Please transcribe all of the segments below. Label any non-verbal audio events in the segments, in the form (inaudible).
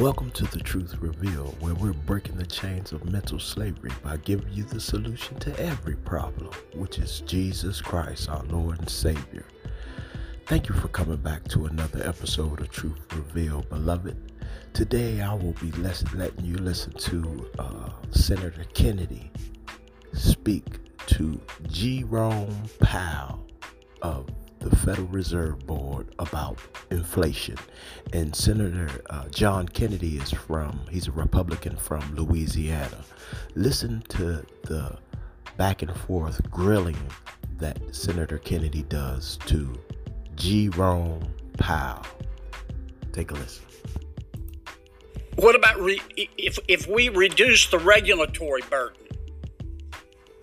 Welcome to the Truth Revealed, where we're breaking the chains of mental slavery by giving you the solution to every problem, which is Jesus Christ, our Lord and Savior. Thank you for coming back to another episode of Truth Revealed, beloved. Today I will be letting you listen to uh, Senator Kennedy speak to Jerome Powell of the Federal Reserve Board about inflation. And Senator uh, John Kennedy is from, he's a Republican from Louisiana. Listen to the back and forth grilling that Senator Kennedy does to Jerome Powell. Take a listen. What about re- if, if we reduce the regulatory burden?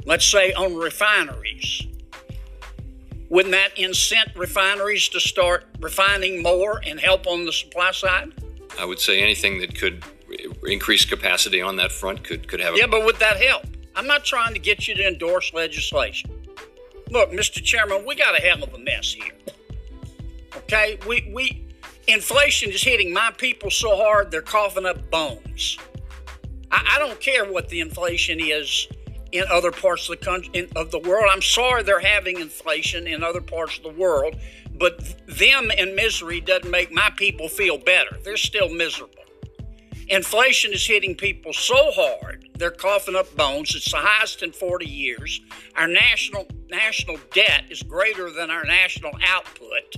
Let's say on refineries wouldn't that incent refineries to start refining more and help on the supply side? I would say anything that could increase capacity on that front could could have. A- yeah, but would that help? I'm not trying to get you to endorse legislation. Look, Mr. Chairman, we got a hell of a mess here. Okay, we we inflation is hitting my people so hard they're coughing up bones. I, I don't care what the inflation is in other parts of the country in, of the world. I'm sorry they're having inflation in other parts of the world, but them in misery doesn't make my people feel better. They're still miserable. Inflation is hitting people so hard they're coughing up bones. It's the highest in 40 years. Our national national debt is greater than our national output.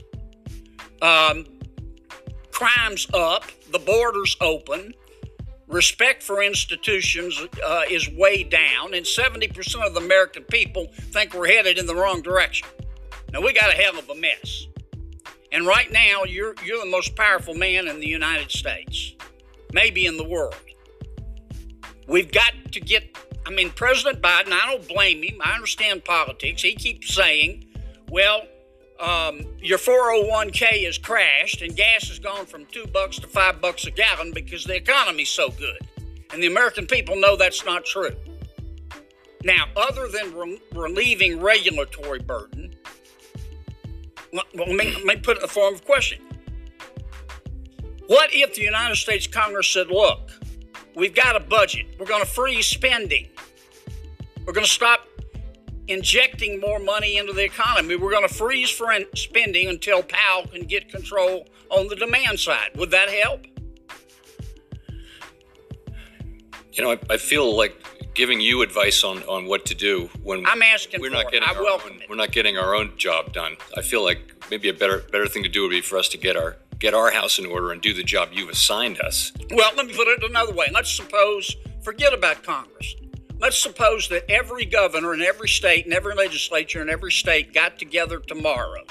Um, crime's up. The border's open respect for institutions uh, is way down, and 70% of the American people think we're headed in the wrong direction. Now, we got a hell of a mess. And right now, you're, you're the most powerful man in the United States, maybe in the world. We've got to get, I mean, President Biden, I don't blame him. I understand politics. He keeps saying, well, um, your 401k has crashed and gas has gone from two bucks to five bucks a gallon because the economy's so good. And the American people know that's not true. Now, other than re- relieving regulatory burden, well, let me, let me put it in the form of a question. What if the United States Congress said, look, we've got a budget, we're going to freeze spending, we're going to stop injecting more money into the economy. We're going to freeze for spending until Powell can get control on the demand side. Would that help? You know, I, I feel like giving you advice on, on what to do when I'm asking we're not it. getting I our own, it. we're not getting our own job done. I feel like maybe a better better thing to do would be for us to get our get our house in order and do the job you've assigned us. Well, let me put it another way. Let's suppose forget about Congress. Let's suppose that every governor in every state and every legislature in every state got together tomorrow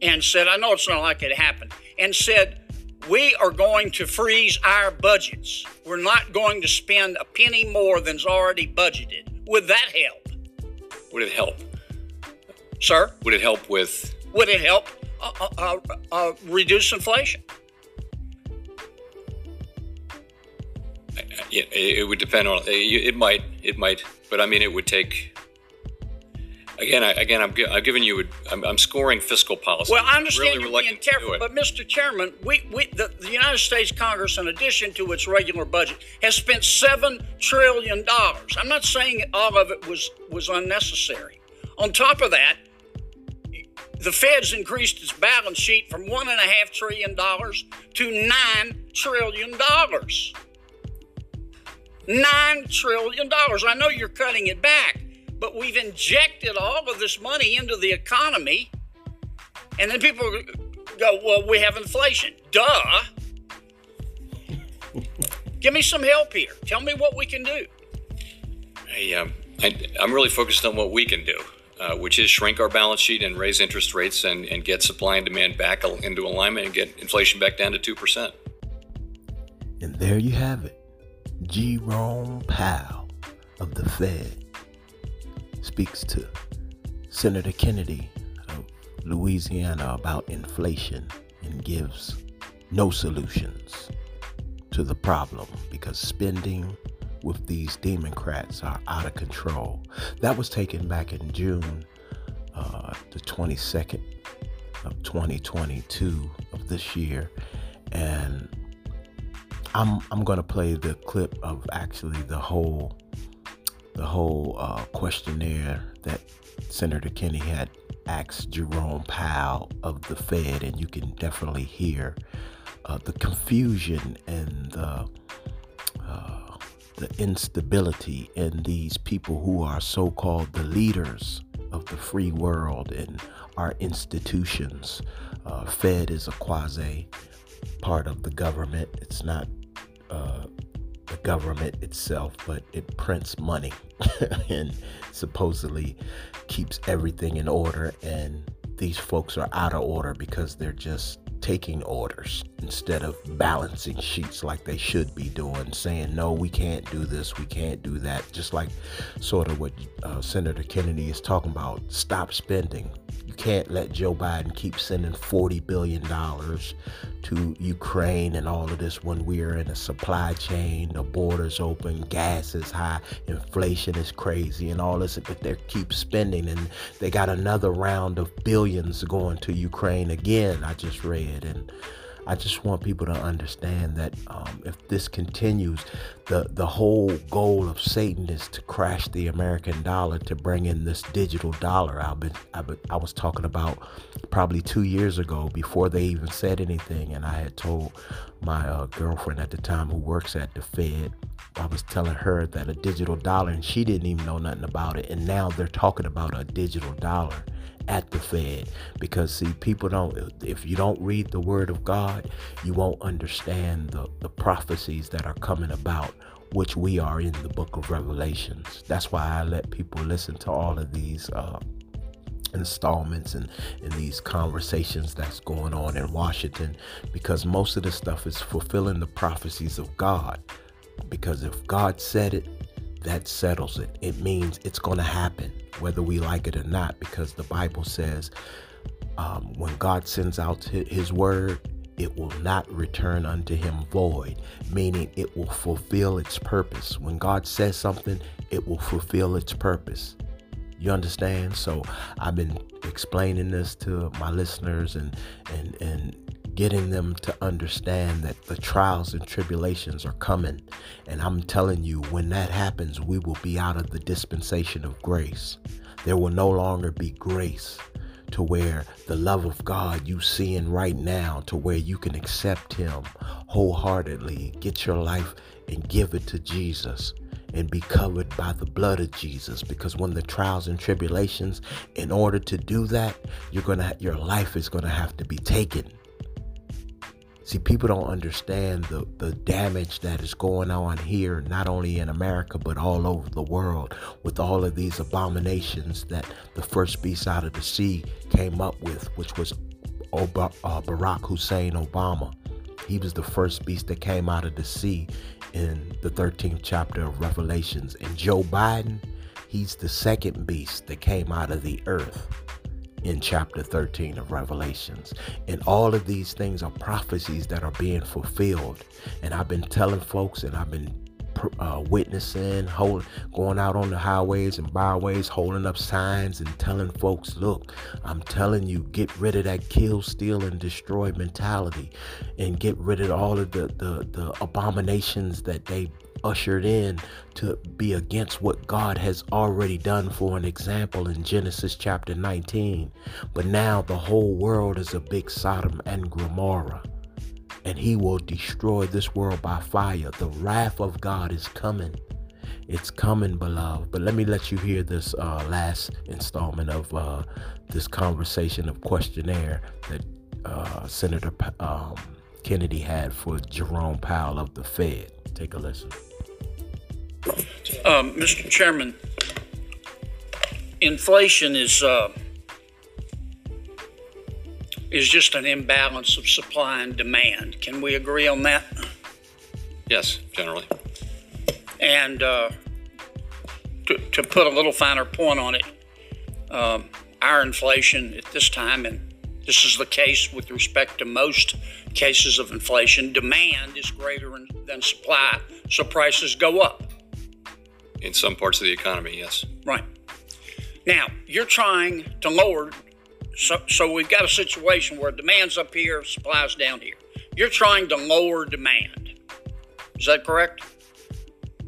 and said, I know it's not likely to happen, and said, we are going to freeze our budgets. We're not going to spend a penny more than's already budgeted. Would that help? Would it help? Sir? Would it help with? Would it help uh, uh, uh, uh reduce inflation? Yeah, it would depend on it. Might it might, but I mean, it would take. Again, I, again, I'm, I'm giving you. I'm, I'm scoring fiscal policy. Well, I understand really you're being careful, but Mr. Chairman, we, we the, the United States Congress, in addition to its regular budget, has spent seven trillion dollars. I'm not saying all of it was was unnecessary. On top of that, the Fed's increased its balance sheet from one and a half trillion dollars to nine trillion dollars. $9 trillion. I know you're cutting it back, but we've injected all of this money into the economy. And then people go, well, we have inflation. Duh. Give me some help here. Tell me what we can do. Hey, um, I, am really focused on what we can do, uh, which is shrink our balance sheet and raise interest rates and, and get supply and demand back into alignment and get inflation back down to 2%. And there you have it. Jerome Powell of the Fed speaks to Senator Kennedy of Louisiana about inflation and gives no solutions to the problem because spending with these Democrats are out of control. That was taken back in June uh, the 22nd of 2022 of this year. And I'm I'm gonna play the clip of actually the whole the whole uh, questionnaire that Senator Kennedy had asked Jerome Powell of the Fed, and you can definitely hear uh, the confusion and the uh, the instability in these people who are so-called the leaders of the free world and our institutions. Uh, Fed is a quasi part of the government. It's not uh, the government itself, but it prints money (laughs) and supposedly keeps everything in order. And these folks are out of order because they're just taking orders instead of balancing sheets like they should be doing, saying, no, we can't do this, we can't do that. Just like sort of what uh, Senator Kennedy is talking about stop spending, you can't let Joe Biden keep sending $40 billion to Ukraine and all of this when we're in a supply chain, the borders open, gas is high, inflation is crazy, and all this. But they keep spending, and they got another round of billions going to Ukraine again, I just read. And I just want people to understand that um, if this continues, the the whole goal of Satan is to crash the American dollar to bring in this digital dollar. I've been, I've been I was talking about probably two years ago before they even said anything, and I had told my uh, girlfriend at the time who works at the Fed. I was telling her that a digital dollar, and she didn't even know nothing about it. And now they're talking about a digital dollar at the Fed. Because see people don't if you don't read the word of God you won't understand the, the prophecies that are coming about which we are in the book of Revelations. That's why I let people listen to all of these uh, installments and, and these conversations that's going on in Washington. Because most of the stuff is fulfilling the prophecies of God. Because if God said it that settles it. It means it's going to happen, whether we like it or not, because the Bible says um, when God sends out his word, it will not return unto him void, meaning it will fulfill its purpose. When God says something, it will fulfill its purpose. You understand? So I've been explaining this to my listeners and and and getting them to understand that the trials and tribulations are coming. And I'm telling you, when that happens, we will be out of the dispensation of grace. There will no longer be grace to where the love of God you seeing right now, to where you can accept Him wholeheartedly, get your life and give it to Jesus and be covered by the blood of Jesus because when the trials and tribulations in order to do that you're going to your life is going to have to be taken See, people don't understand the, the damage that is going on here, not only in America, but all over the world with all of these abominations that the first beast out of the sea came up with, which was Ob- uh, Barack Hussein Obama. He was the first beast that came out of the sea in the 13th chapter of Revelations. And Joe Biden, he's the second beast that came out of the earth in chapter 13 of Revelations. And all of these things are prophecies that are being fulfilled. And I've been telling folks and I've been uh, witnessing, hold, going out on the highways and byways, holding up signs and telling folks, look, I'm telling you, get rid of that kill, steal, and destroy mentality and get rid of all of the, the, the abominations that they ushered in to be against what God has already done for an example in Genesis chapter 19. But now the whole world is a big Sodom and Gomorrah. And he will destroy this world by fire. The wrath of God is coming. It's coming, beloved. But let me let you hear this uh, last installment of uh, this conversation of questionnaire that uh, Senator um, Kennedy had for Jerome Powell of the Fed. Take a listen. Um, Mr. Chairman, inflation is uh, is just an imbalance of supply and demand. Can we agree on that? Yes, generally. And uh, to, to, put a little finer point on it, um, our inflation at this time, and this is the case with respect to most cases of inflation, demand is greater than supply, so prices go up in some parts of the economy, yes. Right. Now, you're trying to lower, so, so we've got a situation where demand's up here, supply's down here. You're trying to lower demand. Is that correct?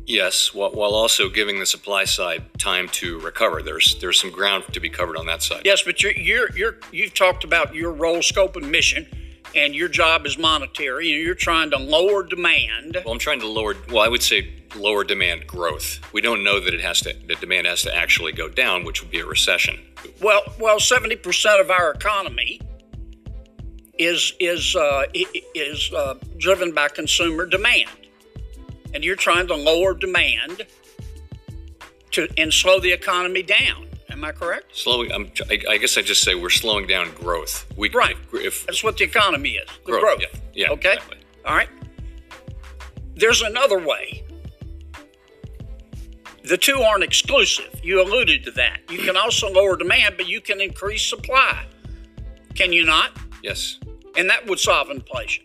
Yes, while, also giving the supply side time to recover. There's there's some ground to be covered on that side. Yes, but you're you're, you're you've talked about your role, scope, and mission, and your job is monetary, and you're trying to lower demand. Well, I'm trying to lower. Well, I would say lower demand growth. We don't know that it has to. The demand has to actually go down, which would be a recession. Well, well, seventy percent of our economy is is uh, is uh, driven by consumer demand and you're trying to lower demand to and slow the economy down. Am I correct? Slowing. I'm, I, I guess I just say we're slowing down growth. We, right. If, if, That's what the economy is. The growth. growth. Yeah. yeah okay. Exactly. All right. There's another way. The two aren't exclusive. You alluded to that. You can also lower demand, but you can increase supply. Can you not? Yes. And that would solve inflation.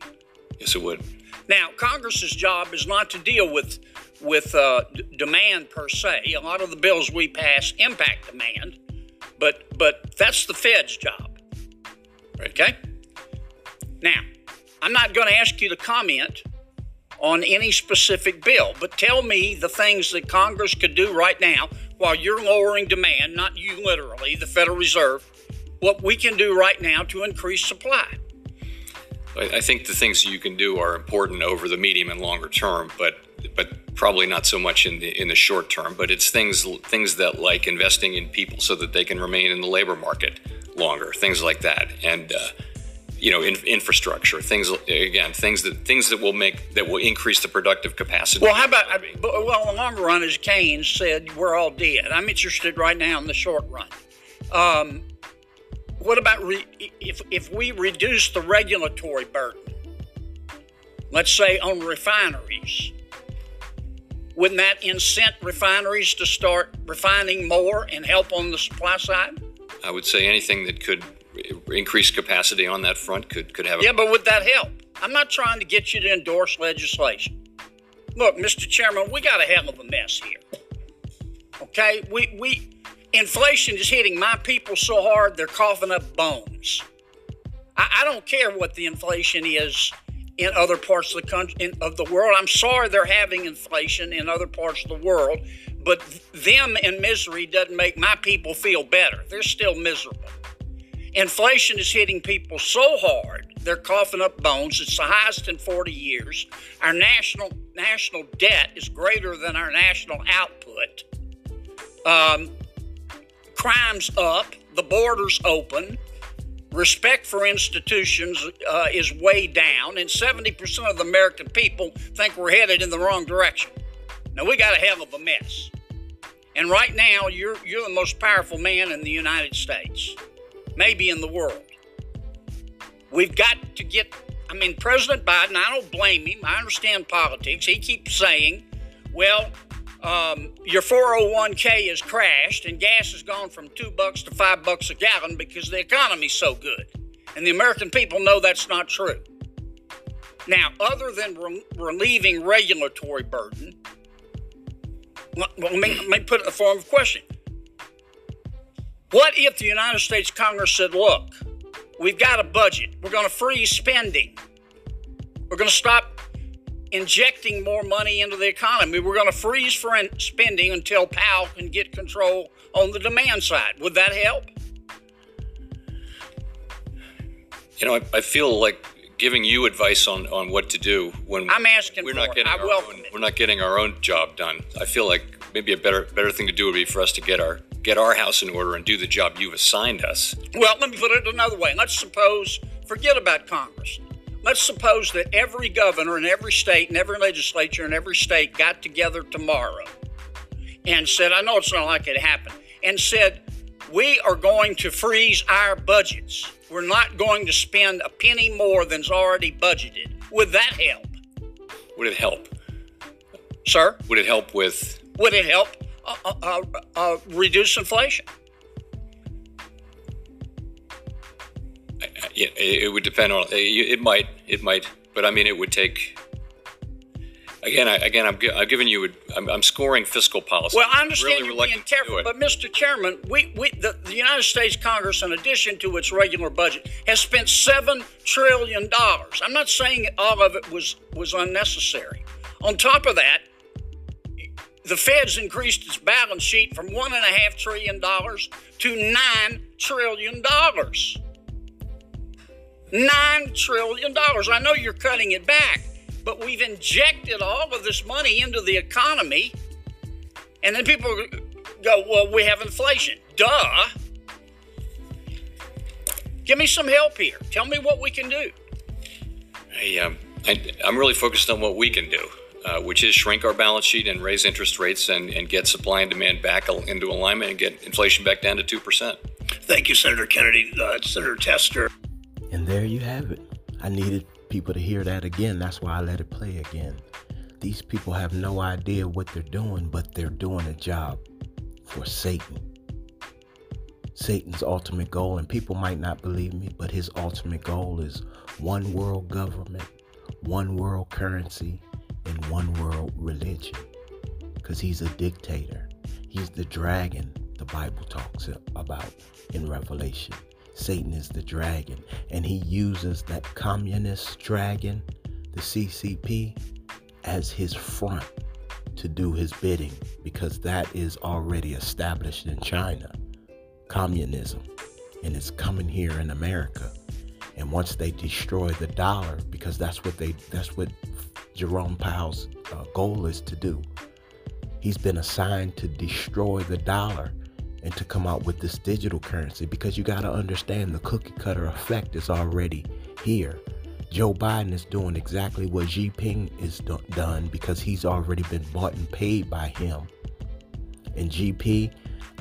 Yes, it would. Now, Congress's job is not to deal with with uh, d- demand per se. A lot of the bills we pass impact demand, but but that's the Fed's job. Okay. Now, I'm not going to ask you to comment on any specific bill, but tell me the things that Congress could do right now while you're lowering demand, not you literally, the Federal Reserve, what we can do right now to increase supply. I think the things you can do are important over the medium and longer term, but but probably not so much in the in the short term. But it's things things that like investing in people so that they can remain in the labor market longer, things like that, and uh, you know, in, infrastructure, things again, things that things that will make that will increase the productive capacity. Well, how about I mean, well, in the long run, as Keynes said, we're all dead. I'm interested right now in the short run. Um, what about re- if, if we reduce the regulatory burden, let's say on refineries, wouldn't that incent refineries to start refining more and help on the supply side? I would say anything that could increase capacity on that front could could have. A- yeah, but would that help? I'm not trying to get you to endorse legislation. Look, Mr. Chairman, we got a hell of a mess here. Okay, we we Inflation is hitting my people so hard they're coughing up bones. I, I don't care what the inflation is in other parts of the country in, of the world. I'm sorry they're having inflation in other parts of the world, but them in misery doesn't make my people feel better. They're still miserable. Inflation is hitting people so hard they're coughing up bones. It's the highest in 40 years. Our national national debt is greater than our national output. Um, crime's up, the border's open, respect for institutions uh, is way down, and 70% of the American people think we're headed in the wrong direction. Now, we got a hell of a mess. And right now, you're, you're the most powerful man in the United States, maybe in the world. We've got to get, I mean, President Biden, I don't blame him. I understand politics. He keeps saying, well, um, your 401k has crashed and gas has gone from two bucks to five bucks a gallon because the economy's so good. And the American people know that's not true. Now, other than re- relieving regulatory burden, well, let me, let me put it in the form of a question. What if the United States Congress said, look, we've got a budget, we're going to freeze spending, we're going to stop injecting more money into the economy. We're going to freeze for spending until Powell can get control on the demand side. Would that help? You know, I, I feel like giving you advice on, on what to do when I'm asking we're not it. getting I our own, it. we're not getting our own job done. I feel like maybe a better better thing to do would be for us to get our get our house in order and do the job you've assigned us. Well, let me put it another way. Let's suppose forget about Congress. Let's suppose that every governor in every state and every legislature in every state got together tomorrow and said, I know it's not likely to happen, and said, we are going to freeze our budgets. We're not going to spend a penny more than's already budgeted. Would that help? Would it help? Sir? Would it help with? Would it help uh, uh, uh, uh reduce inflation? it, it would depend on it might it might but i mean it would take again I, again i'm, I'm giving you I'm, I'm scoring fiscal policy. Well i understand really you're being careful but mr chairman we, we the, the united states congress in addition to its regular budget has spent seven trillion dollars. I'm not saying all of it was was unnecessary. On top of that, the Fed's increased its balance sheet from one and a half trillion dollars to nine trillion dollars. Nine trillion dollars. I know you're cutting it back, but we've injected all of this money into the economy, and then people go, "Well, we have inflation." Duh. Give me some help here. Tell me what we can do. Hey, um, I, I'm really focused on what we can do. Uh, which is shrink our balance sheet and raise interest rates and, and get supply and demand back into alignment and get inflation back down to 2%. Thank you, Senator Kennedy. Uh, Senator Tester. And there you have it. I needed people to hear that again. That's why I let it play again. These people have no idea what they're doing, but they're doing a job for Satan. Satan's ultimate goal, and people might not believe me, but his ultimate goal is one world government, one world currency, and one world religion because he's a dictator. He's the dragon the Bible talks about in Revelation. Satan is the dragon, and he uses that communist dragon, the CCP, as his front to do his bidding because that is already established in China. Communism, and it's coming here in America. And once they destroy the dollar, because that's what they that's what Jerome Powell's uh, goal is to do. He's been assigned to destroy the dollar and to come out with this digital currency because you got to understand the cookie cutter effect is already here. Joe Biden is doing exactly what Xi Jinping is do- done because he's already been bought and paid by him. And GP,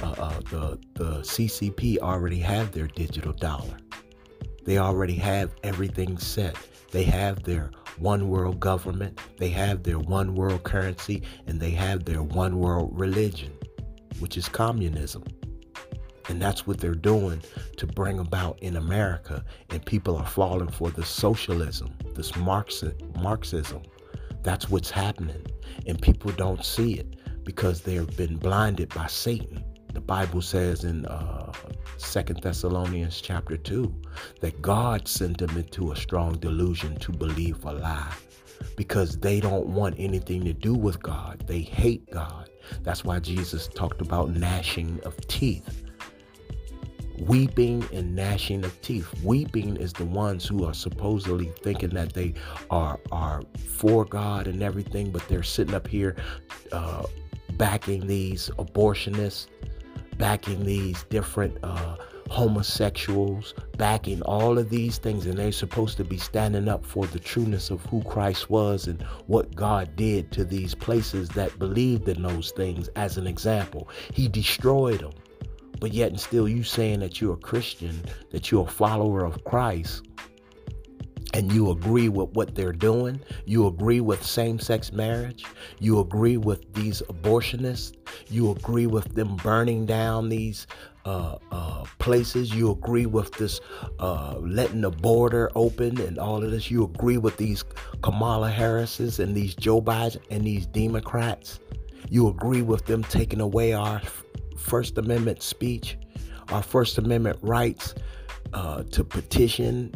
uh, uh, the the CCP already have their digital dollar. They already have everything set. They have their one world government, they have their one world currency, and they have their one world religion, which is communism. And that's what they're doing to bring about in America. And people are falling for the socialism, this Marxism. That's what's happening. And people don't see it because they've been blinded by Satan. The Bible says in uh, Second Thessalonians chapter 2 that God sent them into a strong delusion to believe a lie because they don't want anything to do with God. They hate God. That's why Jesus talked about gnashing of teeth. Weeping and gnashing of teeth. Weeping is the ones who are supposedly thinking that they are are for God and everything, but they're sitting up here uh, backing these abortionists backing these different uh, homosexuals, backing all of these things, and they're supposed to be standing up for the trueness of who Christ was and what God did to these places that believed in those things. As an example, He destroyed them. But yet, and still, you saying that you're a Christian, that you're a follower of Christ, and you agree with what they're doing, you agree with same sex marriage, you agree with these abortionists, you agree with them burning down these uh, uh, places, you agree with this uh, letting the border open and all of this, you agree with these Kamala Harrises and these Joe Biden and these Democrats, you agree with them taking away our First Amendment speech, our First Amendment rights uh, to petition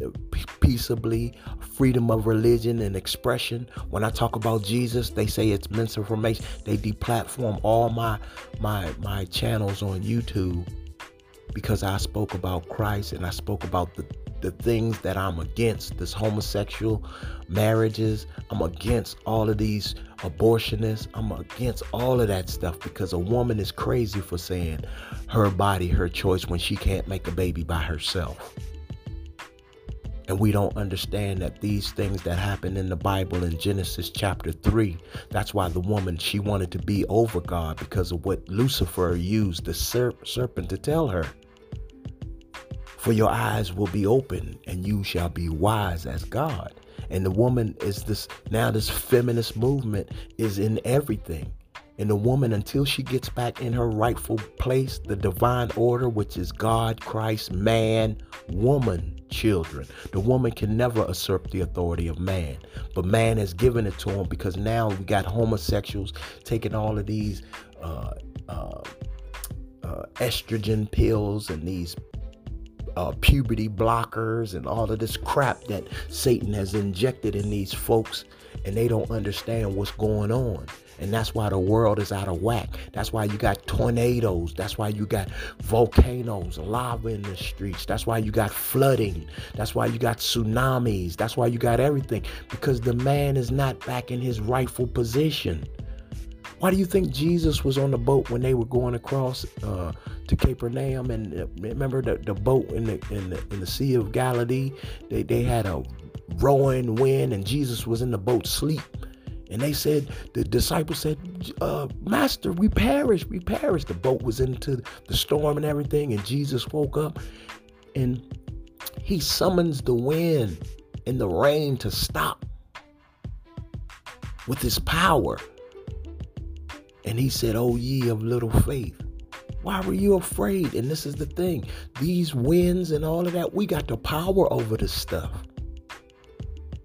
peaceably, freedom of religion and expression. When I talk about Jesus, they say it's misinformation. They deplatform all my my my channels on YouTube because I spoke about Christ and I spoke about the the things that I'm against, this homosexual marriages. I'm against all of these abortionists. I'm against all of that stuff because a woman is crazy for saying her body, her choice when she can't make a baby by herself. And we don't understand that these things that happen in the Bible in Genesis chapter 3, that's why the woman, she wanted to be over God because of what Lucifer used the serp- serpent to tell her. For your eyes will be open and you shall be wise as God. And the woman is this now this feminist movement is in everything. And the woman, until she gets back in her rightful place, the divine order, which is God, Christ, man, woman, children. The woman can never usurp the authority of man, but man has given it to him because now we got homosexuals taking all of these uh, uh, uh, estrogen pills and these uh, puberty blockers and all of this crap that Satan has injected in these folks. and they don't understand what's going on. And that's why the world is out of whack. That's why you got tornadoes. That's why you got volcanoes, lava in the streets. That's why you got flooding. That's why you got tsunamis. That's why you got everything. Because the man is not back in his rightful position. Why do you think Jesus was on the boat when they were going across uh, to Capernaum? And uh, remember the, the boat in the, in the in the Sea of Galilee? They they had a rowing wind, and Jesus was in the boat sleep. And they said, the disciples said, uh, Master, we perish, we perish. The boat was into the storm and everything, and Jesus woke up and he summons the wind and the rain to stop with his power. And he said, Oh, ye of little faith. Why were you afraid? And this is the thing these winds and all of that, we got the power over this stuff.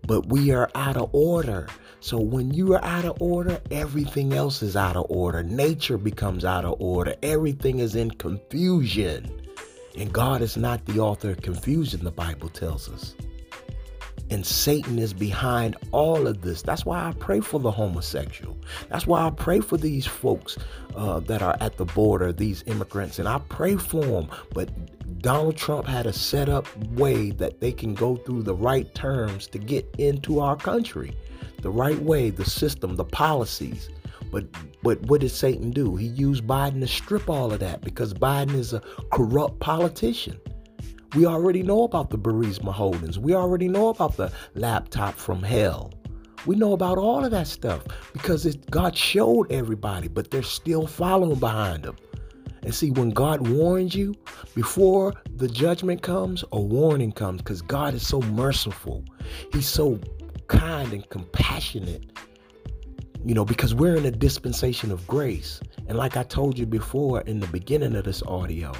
But we are out of order. So when you are out of order, everything else is out of order. Nature becomes out of order. Everything is in confusion. And God is not the author of confusion, the Bible tells us. And Satan is behind all of this. That's why I pray for the homosexual. That's why I pray for these folks uh, that are at the border, these immigrants, and I pray for them. But Donald Trump had a set up way that they can go through the right terms to get into our country the right way, the system, the policies. But but what did Satan do? He used Biden to strip all of that because Biden is a corrupt politician. We already know about the Burisma Holdings. We already know about the laptop from hell. We know about all of that stuff because it, God showed everybody, but they're still following behind him. And see, when God warns you before the judgment comes, a warning comes because God is so merciful. He's so kind and compassionate, you know, because we're in a dispensation of grace. And like I told you before in the beginning of this audio,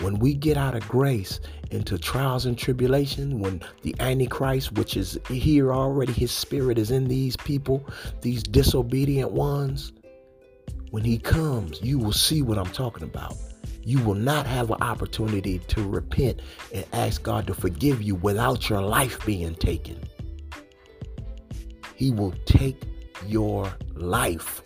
when we get out of grace into trials and tribulation, when the Antichrist, which is here already, his spirit is in these people, these disobedient ones, when he comes, you will see what I'm talking about. You will not have an opportunity to repent and ask God to forgive you without your life being taken. He will take your life.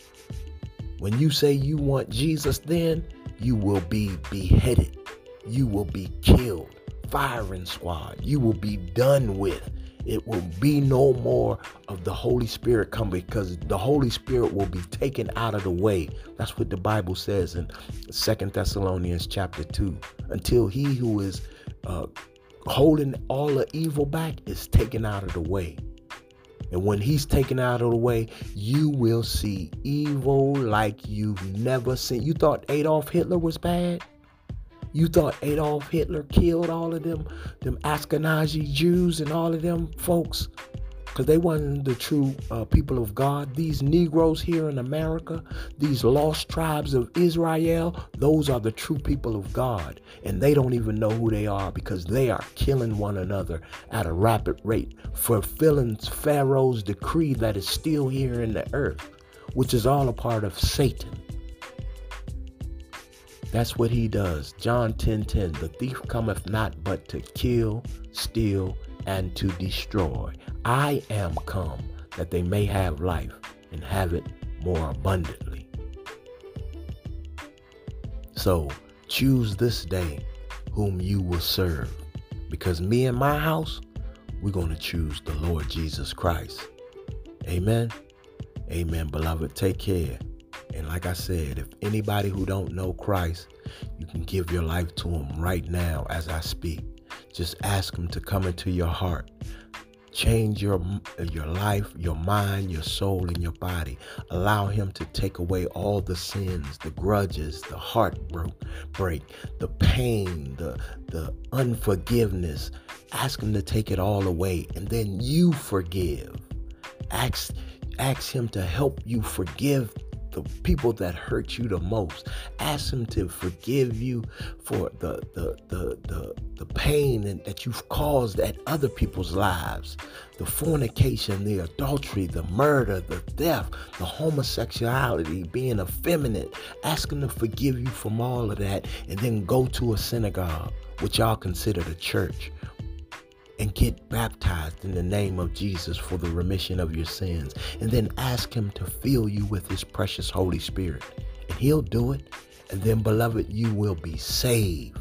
When you say you want Jesus, then you will be beheaded. You will be killed. Firing squad. You will be done with. It will be no more of the Holy Spirit coming because the Holy Spirit will be taken out of the way. That's what the Bible says in Second Thessalonians chapter 2. Until he who is uh, holding all the evil back is taken out of the way. And when he's taken out of the way, you will see evil like you've never seen. You thought Adolf Hitler was bad? You thought Adolf Hitler killed all of them, them Ashkenazi Jews and all of them folks? because they weren't the true uh, people of God. These Negroes here in America, these lost tribes of Israel, those are the true people of God. And they don't even know who they are because they are killing one another at a rapid rate, fulfilling Pharaoh's decree that is still here in the earth, which is all a part of Satan. That's what he does. John 10 10. The thief cometh not but to kill, steal, and to destroy. I am come that they may have life and have it more abundantly. So choose this day whom you will serve. Because me and my house, we're going to choose the Lord Jesus Christ. Amen. Amen, beloved. Take care. And like I said, if anybody who don't know Christ, you can give your life to him right now as I speak. Just ask him to come into your heart change your your life, your mind, your soul, and your body. Allow Him to take away all the sins, the grudges, the heartbreak, break, the pain, the the unforgiveness. Ask Him to take it all away, and then you forgive. Ask ask Him to help you forgive the people that hurt you the most. Ask him to forgive you for the the the the, the pain that you've caused at other people's lives. The fornication, the adultery, the murder, the theft, the homosexuality, being effeminate. Ask him to forgive you from all of that and then go to a synagogue, which y'all consider the church and get baptized in the name of Jesus for the remission of your sins. And then ask Him to fill you with His precious Holy Spirit. And He'll do it. And then, beloved, you will be saved.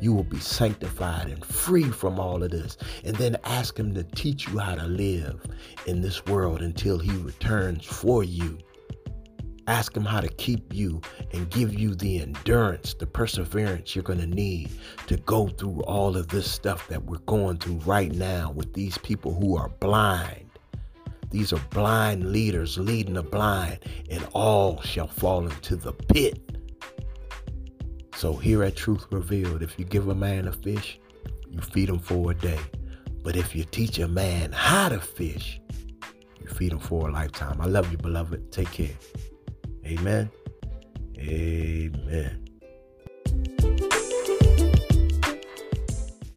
You will be sanctified and free from all of this. And then ask Him to teach you how to live in this world until He returns for you. Ask Him how to keep you and give you the endurance, the perseverance you're going to need to go through all of this stuff that we're going through right now with these people who are blind. These are blind leaders leading the blind, and all shall fall into the pit. So, here at Truth Revealed, if you give a man a fish, you feed him for a day. But if you teach a man how to fish, you feed him for a lifetime. I love you, beloved. Take care. Amen. Amen.